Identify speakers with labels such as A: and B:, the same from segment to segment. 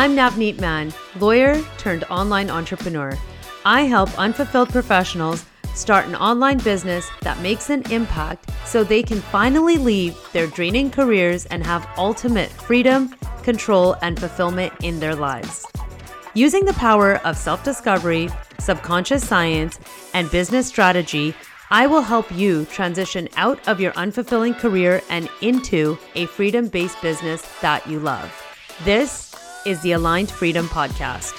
A: I'm Navneet Mann, lawyer turned online entrepreneur. I help unfulfilled professionals start an online business that makes an impact so they can finally leave their draining careers and have ultimate freedom, control, and fulfillment in their lives. Using the power of self discovery, subconscious science, and business strategy, I will help you transition out of your unfulfilling career and into a freedom based business that you love. This is the Aligned Freedom Podcast.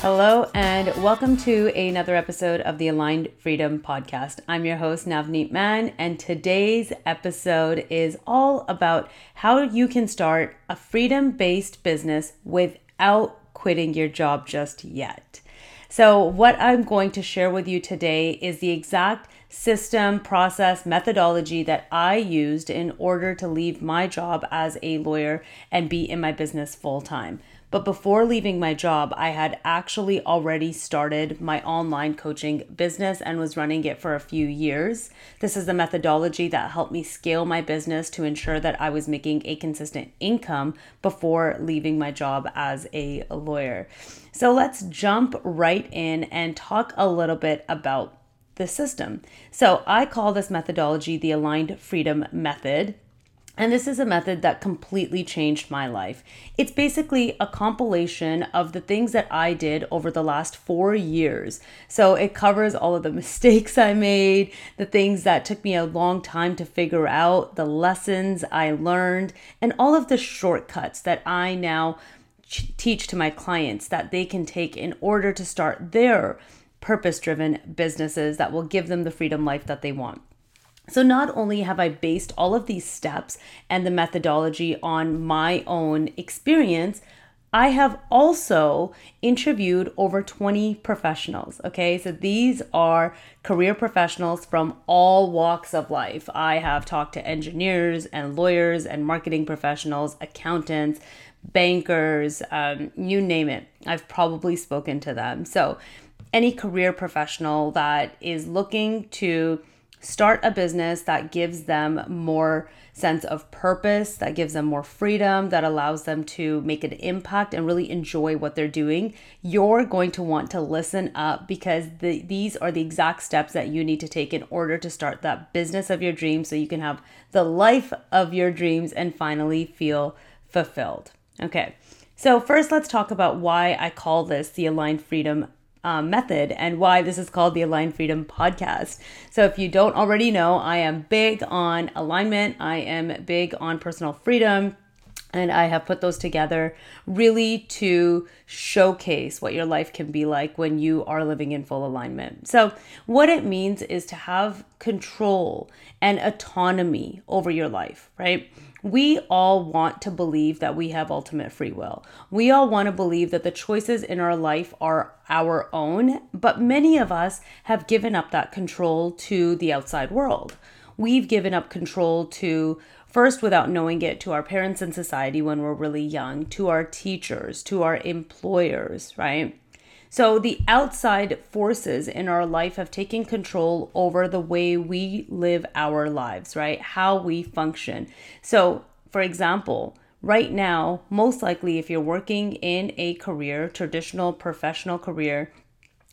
A: Hello, and welcome to another episode of the Aligned Freedom Podcast. I'm your host, Navneet Mann, and today's episode is all about how you can start a freedom based business without quitting your job just yet. So, what I'm going to share with you today is the exact system, process, methodology that I used in order to leave my job as a lawyer and be in my business full time. But before leaving my job, I had actually already started my online coaching business and was running it for a few years. This is the methodology that helped me scale my business to ensure that I was making a consistent income before leaving my job as a lawyer. So let's jump right in and talk a little bit about the system. So I call this methodology the aligned freedom method. And this is a method that completely changed my life. It's basically a compilation of the things that I did over the last four years. So it covers all of the mistakes I made, the things that took me a long time to figure out, the lessons I learned, and all of the shortcuts that I now teach to my clients that they can take in order to start their purpose driven businesses that will give them the freedom life that they want. So, not only have I based all of these steps and the methodology on my own experience, I have also interviewed over 20 professionals. Okay, so these are career professionals from all walks of life. I have talked to engineers and lawyers and marketing professionals, accountants, bankers, um, you name it. I've probably spoken to them. So, any career professional that is looking to start a business that gives them more sense of purpose, that gives them more freedom, that allows them to make an impact and really enjoy what they're doing, you're going to want to listen up because the, these are the exact steps that you need to take in order to start that business of your dreams so you can have the life of your dreams and finally feel fulfilled. Okay. So, first, let's talk about why I call this the Aligned Freedom um, method and why this is called the Aligned Freedom Podcast. So, if you don't already know, I am big on alignment, I am big on personal freedom. And I have put those together really to showcase what your life can be like when you are living in full alignment. So, what it means is to have control and autonomy over your life, right? We all want to believe that we have ultimate free will. We all want to believe that the choices in our life are our own, but many of us have given up that control to the outside world. We've given up control to first without knowing it to our parents and society when we're really young, to our teachers, to our employers, right? So the outside forces in our life have taken control over the way we live our lives, right? How we function. So, for example, right now, most likely if you're working in a career, traditional professional career,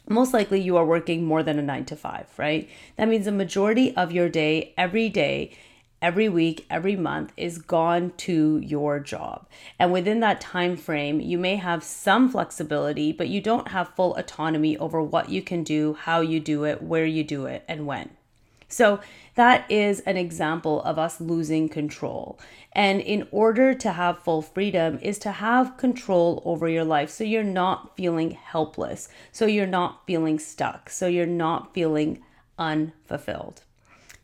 A: most likely you are working more than a nine to five, right? That means the majority of your day, every day, every week every month is gone to your job. And within that time frame you may have some flexibility but you don't have full autonomy over what you can do how you do it where you do it and when. So that is an example of us losing control. And in order to have full freedom is to have control over your life so you're not feeling helpless so you're not feeling stuck so you're not feeling unfulfilled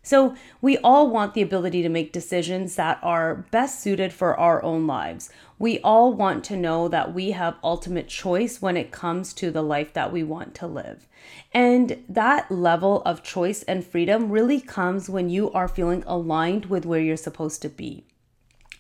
A: so, we all want the ability to make decisions that are best suited for our own lives. We all want to know that we have ultimate choice when it comes to the life that we want to live. And that level of choice and freedom really comes when you are feeling aligned with where you're supposed to be.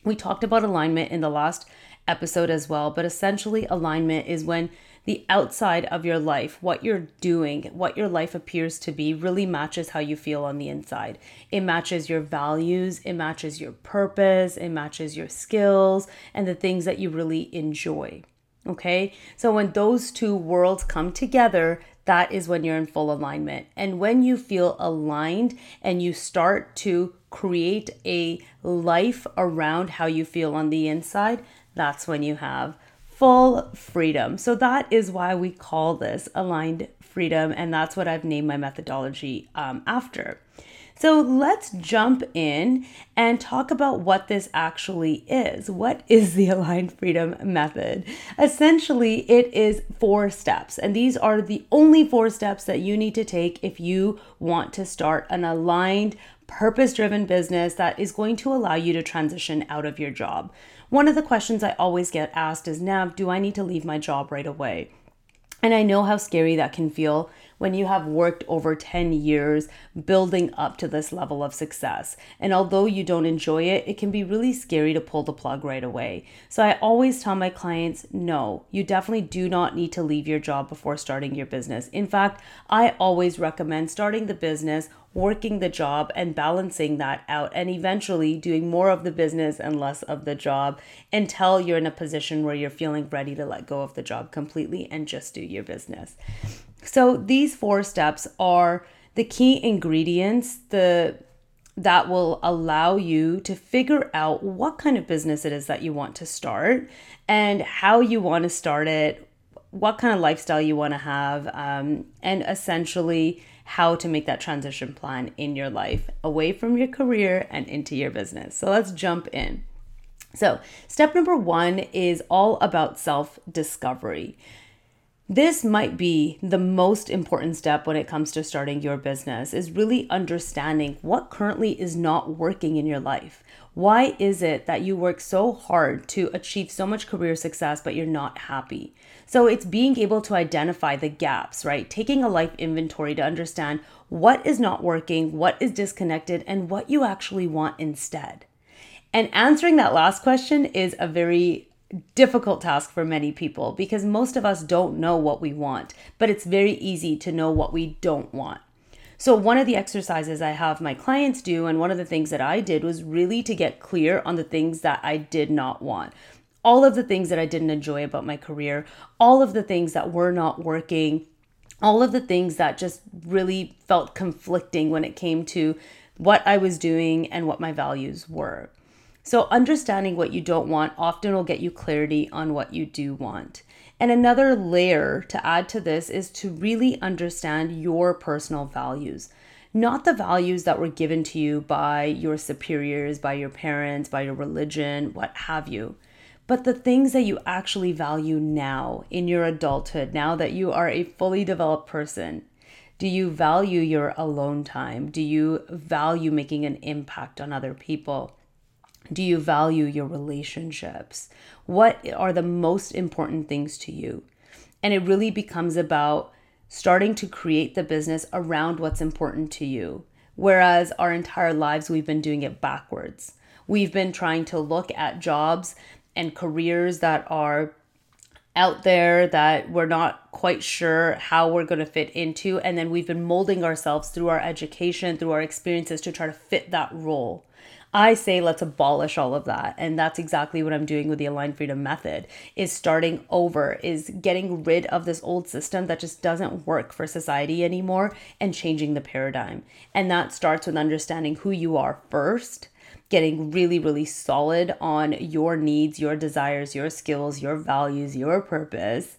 A: We talked about alignment in the last episode as well, but essentially, alignment is when the outside of your life, what you're doing, what your life appears to be, really matches how you feel on the inside. It matches your values, it matches your purpose, it matches your skills, and the things that you really enjoy. Okay, so when those two worlds come together, that is when you're in full alignment. And when you feel aligned and you start to create a life around how you feel on the inside, that's when you have full freedom. So that is why we call this aligned freedom. And that's what I've named my methodology um, after. So let's jump in and talk about what this actually is. What is the Aligned Freedom Method? Essentially, it is four steps, and these are the only four steps that you need to take if you want to start an aligned, purpose driven business that is going to allow you to transition out of your job. One of the questions I always get asked is Nav, do I need to leave my job right away? And I know how scary that can feel when you have worked over 10 years building up to this level of success. And although you don't enjoy it, it can be really scary to pull the plug right away. So I always tell my clients no, you definitely do not need to leave your job before starting your business. In fact, I always recommend starting the business working the job and balancing that out and eventually doing more of the business and less of the job until you're in a position where you're feeling ready to let go of the job completely and just do your business. So these four steps are the key ingredients the that will allow you to figure out what kind of business it is that you want to start and how you want to start it, what kind of lifestyle you want to have, um, and essentially how to make that transition plan in your life away from your career and into your business. So let's jump in. So, step number one is all about self discovery. This might be the most important step when it comes to starting your business is really understanding what currently is not working in your life. Why is it that you work so hard to achieve so much career success but you're not happy? So it's being able to identify the gaps, right? Taking a life inventory to understand what is not working, what is disconnected, and what you actually want instead. And answering that last question is a very difficult task for many people because most of us don't know what we want, but it's very easy to know what we don't want. So, one of the exercises I have my clients do, and one of the things that I did was really to get clear on the things that I did not want. All of the things that I didn't enjoy about my career, all of the things that were not working, all of the things that just really felt conflicting when it came to what I was doing and what my values were. So, understanding what you don't want often will get you clarity on what you do want. And another layer to add to this is to really understand your personal values, not the values that were given to you by your superiors, by your parents, by your religion, what have you, but the things that you actually value now in your adulthood, now that you are a fully developed person. Do you value your alone time? Do you value making an impact on other people? Do you value your relationships? What are the most important things to you? And it really becomes about starting to create the business around what's important to you. Whereas our entire lives, we've been doing it backwards. We've been trying to look at jobs and careers that are out there that we're not quite sure how we're going to fit into. And then we've been molding ourselves through our education, through our experiences to try to fit that role. I say let's abolish all of that. And that's exactly what I'm doing with the Aligned Freedom Method is starting over, is getting rid of this old system that just doesn't work for society anymore and changing the paradigm. And that starts with understanding who you are first getting really, really solid on your needs, your desires, your skills, your values, your purpose,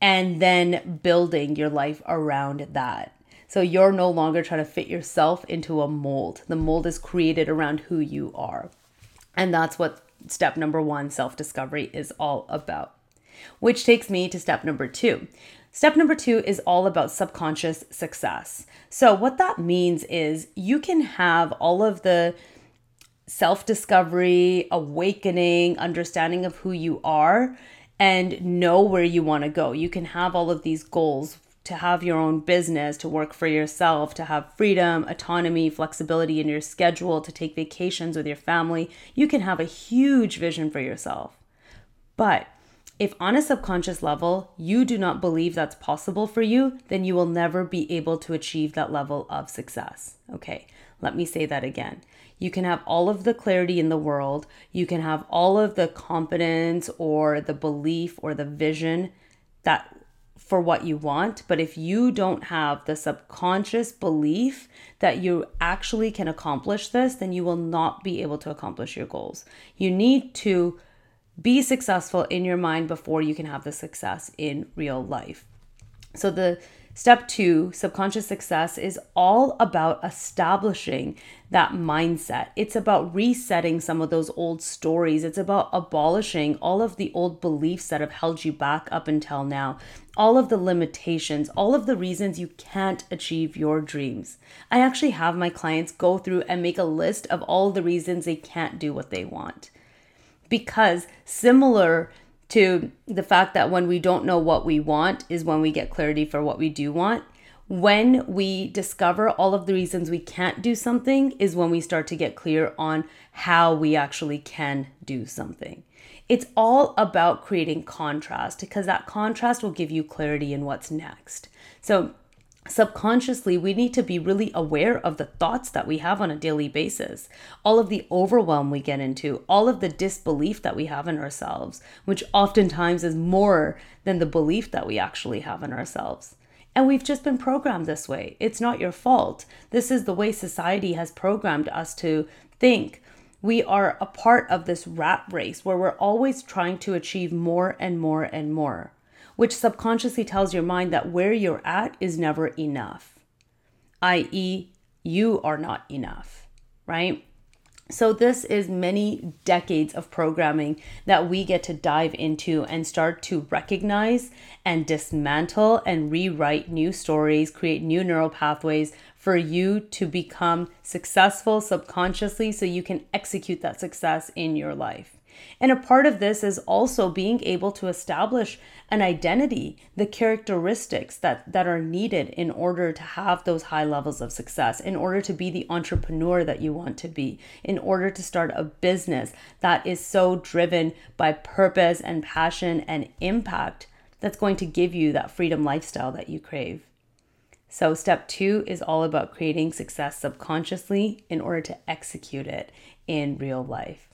A: and then building your life around that. So you're no longer trying to fit yourself into a mold. The mold is created around who you are. And that's what step number one, self discovery, is all about. Which takes me to step number two. Step number two is all about subconscious success. So, what that means is you can have all of the self discovery, awakening, understanding of who you are, and know where you want to go. You can have all of these goals to have your own business, to work for yourself, to have freedom, autonomy, flexibility in your schedule, to take vacations with your family. You can have a huge vision for yourself. But If on a subconscious level you do not believe that's possible for you, then you will never be able to achieve that level of success. Okay, let me say that again. You can have all of the clarity in the world, you can have all of the confidence or the belief or the vision that for what you want, but if you don't have the subconscious belief that you actually can accomplish this, then you will not be able to accomplish your goals. You need to be successful in your mind before you can have the success in real life. So the Step two, subconscious success, is all about establishing that mindset. It's about resetting some of those old stories. It's about abolishing all of the old beliefs that have held you back up until now, all of the limitations, all of the reasons you can't achieve your dreams. I actually have my clients go through and make a list of all the reasons they can't do what they want. Because similar to the fact that when we don't know what we want is when we get clarity for what we do want. When we discover all of the reasons we can't do something is when we start to get clear on how we actually can do something. It's all about creating contrast because that contrast will give you clarity in what's next. So, subconsciously, we need to be really aware of the thoughts that we have on a daily basis, all of the overwhelm we get into, all of the disbelief that we have in ourselves, which oftentimes is more than the belief that we actually have in ourselves. And we've just been programmed this way. It's not your fault. This is the way society has programmed us to think. We are a part of this rat race where we're always trying to achieve more and more and more which subconsciously tells your mind that where you're at is never enough, i.e., you are not enough, right? So, this is many decades of programming that we get to dive into and start to recognize and dismantle and rewrite new stories, create new neural pathways for you to become successful subconsciously so you can execute that success in your life. And a part of this is also being able to establish an identity, the characteristics that, that are needed in order to have those high levels of success, in order to be the entrepreneur that you want to be, in order to start a business that is so driven by purpose and passion and impact that's going to give you that freedom lifestyle that you crave. So, step two is all about creating success subconsciously in order to execute it in real life.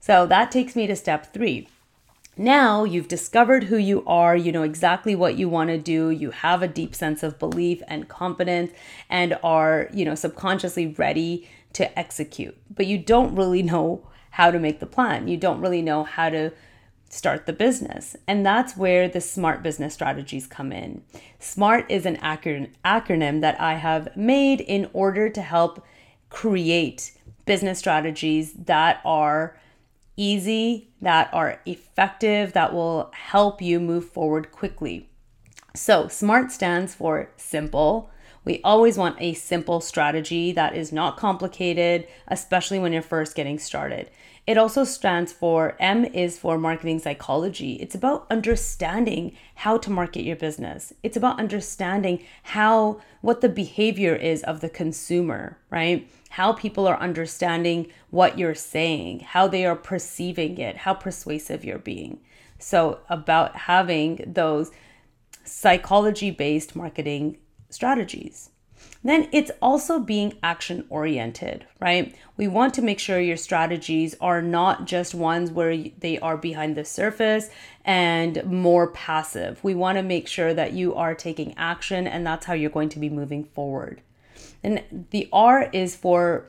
A: So that takes me to step three. Now you've discovered who you are, you know exactly what you want to do, you have a deep sense of belief and confidence and are, you know, subconsciously ready to execute. But you don't really know how to make the plan. You don't really know how to start the business. And that's where the SMART business strategies come in. SMART is an acronym that I have made in order to help create business strategies that are easy, that are effective, that will help you move forward quickly. So, SMART stands for simple. We always want a simple strategy that is not complicated, especially when you're first getting started. It also stands for M is for marketing psychology. It's about understanding how to market your business. It's about understanding how what the behavior is of the consumer, right? How people are understanding what you're saying, how they are perceiving it, how persuasive you're being. So about having those psychology-based marketing strategies. Then it's also being action oriented, right? We want to make sure your strategies are not just ones where they are behind the surface and more passive. We want to make sure that you are taking action and that's how you're going to be moving forward. And the R is for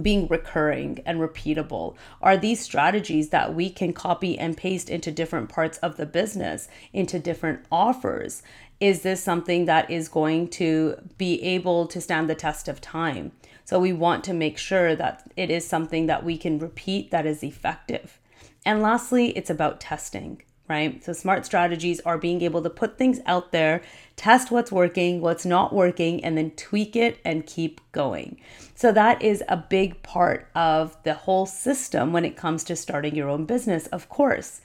A: being recurring and repeatable? Are these strategies that we can copy and paste into different parts of the business, into different offers? Is this something that is going to be able to stand the test of time? So we want to make sure that it is something that we can repeat that is effective. And lastly, it's about testing, right? So smart strategies are being able to put things out there, test what's working, what's not working, and then tweak it and keep going. So that is a big part of the whole system when it comes to starting your own business, of course.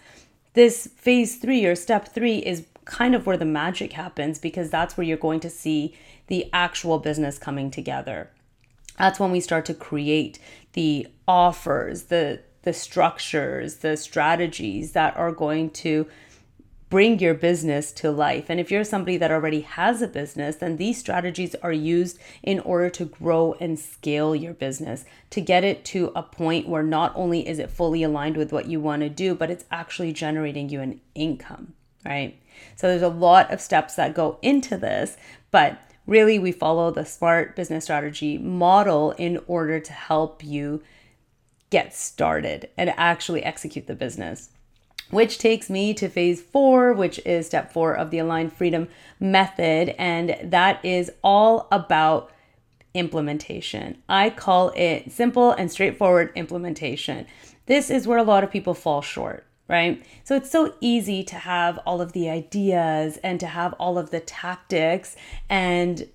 A: This phase three or step three is kind of where the magic happens because that's where you're going to see the actual business coming together. That's when we start to create the offers, the the structures, the strategies that are going to bring your business to life. And if you're somebody that already has a business, then these strategies are used in order to grow and scale your business, to get it to a point where not only is it fully aligned with what you want to do, but it's actually generating you an income, right? So there's a lot of steps that go into this, but really we follow the smart business strategy model in order to help you get started and actually execute the business which takes me to phase four, which is step four of the Aligned Freedom Method. And that is all about implementation. I call it simple and straightforward implementation. This is where a lot of people fall short, right? So it's so easy to have all of the ideas and to have all of the tactics and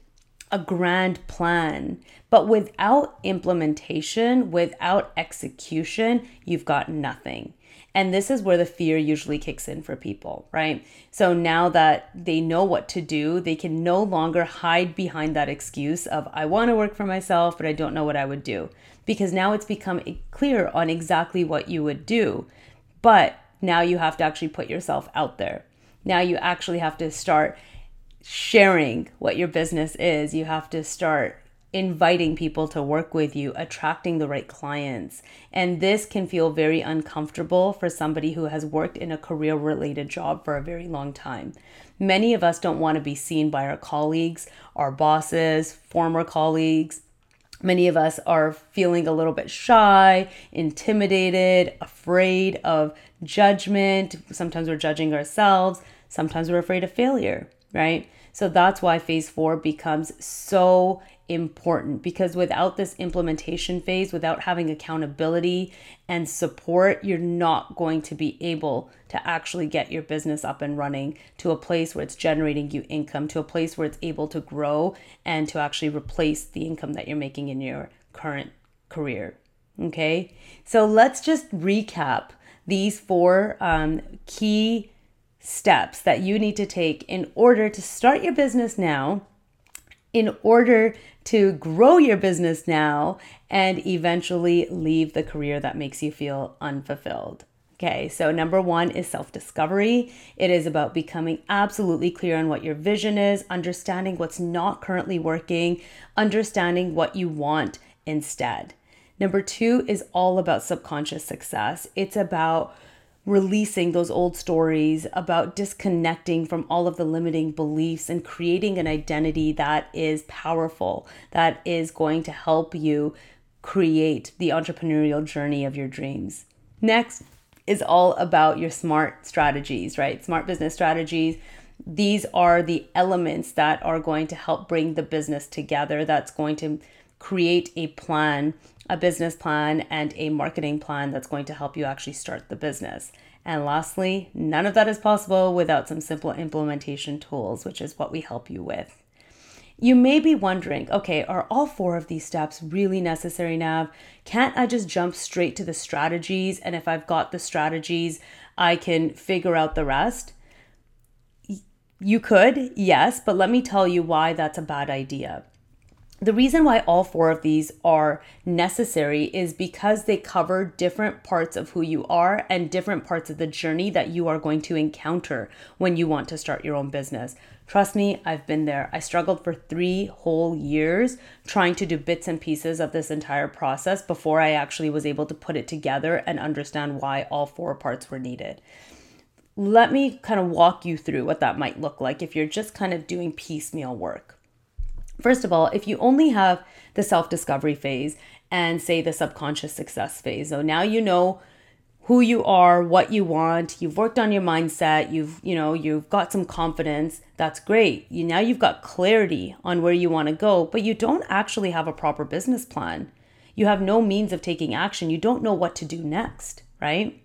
A: a grand plan. But without implementation, without execution, you've got nothing. And this is where the fear usually kicks in for people, right? So now that they know what to do, they can no longer hide behind that excuse of, I want to work for myself, but I don't know what I would do. Because now it's become eh, clear on exactly what you would do. But now you have to actually put yourself out there. Now you actually have to start sharing what your business is. You have to start inviting people to work with you, attracting the right clients. And this can feel very uncomfortable for somebody who has worked in a career related job for a very long time. Many of us don't want to be seen by our colleagues, our bosses, former colleagues. Many of us are feeling a little bit shy, intimidated, afraid of judgment. Sometimes we're judging ourselves. Sometimes we're afraid of failure, right? So that's why phase four becomes so important because without this implementation phase, without having accountability and support, you're not going to be able to actually get your business up and running to a place where it's generating you income, to a place where it's able to grow and to actually replace the income that you're making in your current career. Okay, so let's just recap these four um, key steps that you need to take in order to start your business now in order to grow your business now and eventually leave the career that makes you feel unfulfilled. Okay, so number one is self discovery. It is about becoming absolutely clear on what your vision is, understanding what's not currently working, understanding what you want instead. Number two is all about subconscious success. It's about releasing those old stories, about disconnecting from all of the limiting beliefs and creating an identity that is powerful, that is going to help you create the entrepreneurial journey of your dreams. Next is all about your smart strategies, right? Smart business strategies. These are the elements that are going to help bring the business together, that's going to create a plan a business plan, and a marketing plan that's going to help you actually start the business. And lastly, none of that is possible without some simple implementation tools, which is what we help you with. You may be wondering, okay, are all four of these steps really necessary, Nav? Can't I just jump straight to the strategies? And if I've got the strategies, I can figure out the rest? You could, yes, but let me tell you why that's a bad idea. The reason why all four of these are necessary is because they cover different parts of who you are and different parts of the journey that you are going to encounter when you want to start your own business. Trust me, I've been there. I struggled for three whole years trying to do bits and pieces of this entire process before I actually was able to put it together and understand why all four parts were needed. Let me kind of walk you through what that might look like if you're just kind of doing piecemeal work. First of all, if you only have the self discovery phase and say the subconscious success phase, so now you know who you are, what you want, you've worked on your mindset, you've, you know, you've got some confidence, that's great. You now you've got clarity on where you want to go, but you don't actually have a proper business plan. You have no means of taking action. You don't know what to do next, right?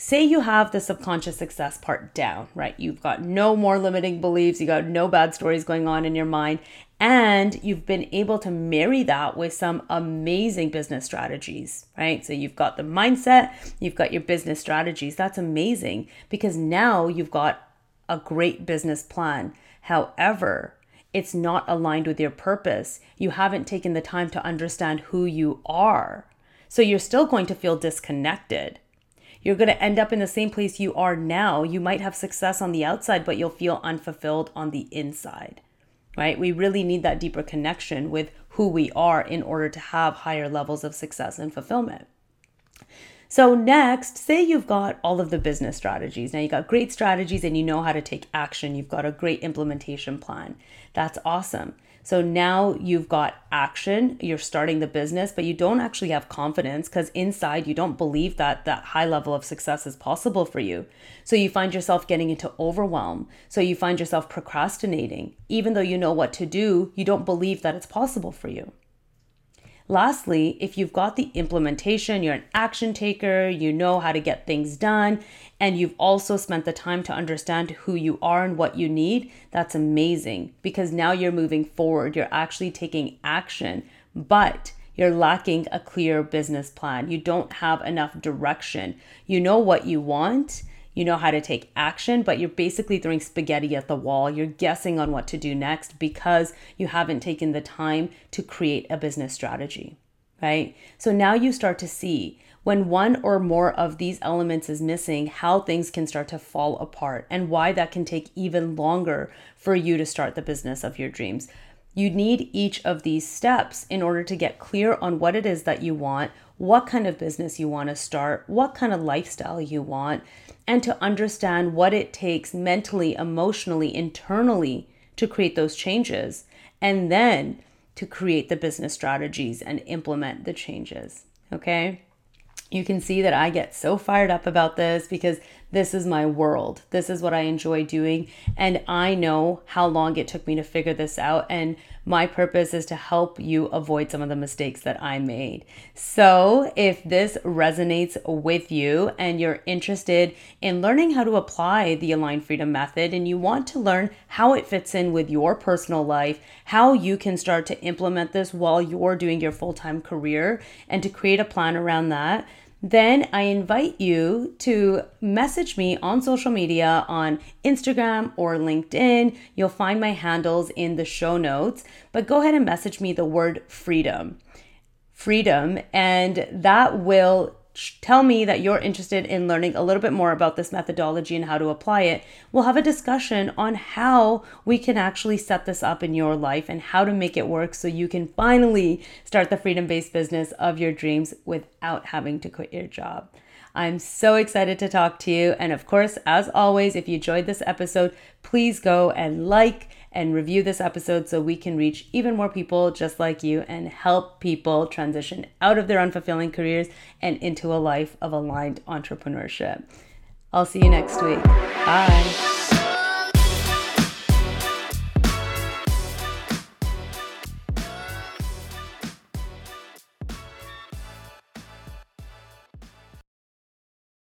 A: Say you have the subconscious success part down, right? You've got no more limiting beliefs, you got no bad stories going on in your mind, and you've been able to marry that with some amazing business strategies, right? So you've got the mindset, you've got your business strategies. That's amazing because now you've got a great business plan. However, it's not aligned with your purpose. You haven't taken the time to understand who you are So you're still going to feel disconnected. You're going to end up in the same place you are now. You might have success on the outside, but you'll feel unfulfilled on the inside, right? We really need that deeper connection with who we are in order to have higher levels of success and fulfillment. So, next, say you've got all of the business strategies. Now, you got great strategies and you know how to take action. You've got a great implementation plan. That's awesome. So now you've got action, you're starting the business, but you don't actually have confidence because inside you don't believe that that high level of success is possible for you. So you find yourself getting into overwhelm. So you find yourself procrastinating. Even though you know what to do, you don't believe that it's possible for you. Lastly, if you've got the implementation, you're an action taker, you know how to get things done, and you've also spent the time to understand who you are and what you need, that's amazing because now you're moving forward. You're actually taking action, but you're lacking a clear business plan. You don't have enough direction. You know what you want, you know how to take action, but you're basically throwing spaghetti at the wall. You're guessing on what to do next because you haven't taken the time to create a business strategy, right? So now you start to see when one or more of these elements is missing, how things can start to fall apart and why that can take even longer for you to start the business of your dreams. You need each of these steps in order to get clear on what it is that you want, what kind of business you want to start, what kind of lifestyle you want, and to understand what it takes mentally, emotionally, internally to create those changes, and then to create the business strategies and implement the changes. Okay? You can see that I get so fired up about this because this is my world. This is what I enjoy doing. And I know how long it took me to figure this out. And my purpose is to help you avoid some of the mistakes that I made. So, if this resonates with you and you're interested in learning how to apply the Aligned Freedom Method and you want to learn how it fits in with your personal life, how you can start to implement this while you're doing your full time career, and to create a plan around that then I invite you to message me on social media on Instagram or LinkedIn. You'll find my handles in the show notes, but go ahead and message me the word freedom. Freedom, and that will tell me that you're interested in learning a little bit more about this methodology and how to apply it, we'll have a discussion on how we can actually set this up in your life and how to make it work so you can finally start the freedom based business of your dreams without having to quit your job. I'm so excited to talk to you. And of course, as always, if you enjoyed this episode, please go and like and review this episode so we can reach even more people just like you and help people transition out of their unfulfilling careers and into a life of aligned entrepreneurship. I'll see you next week. Bye.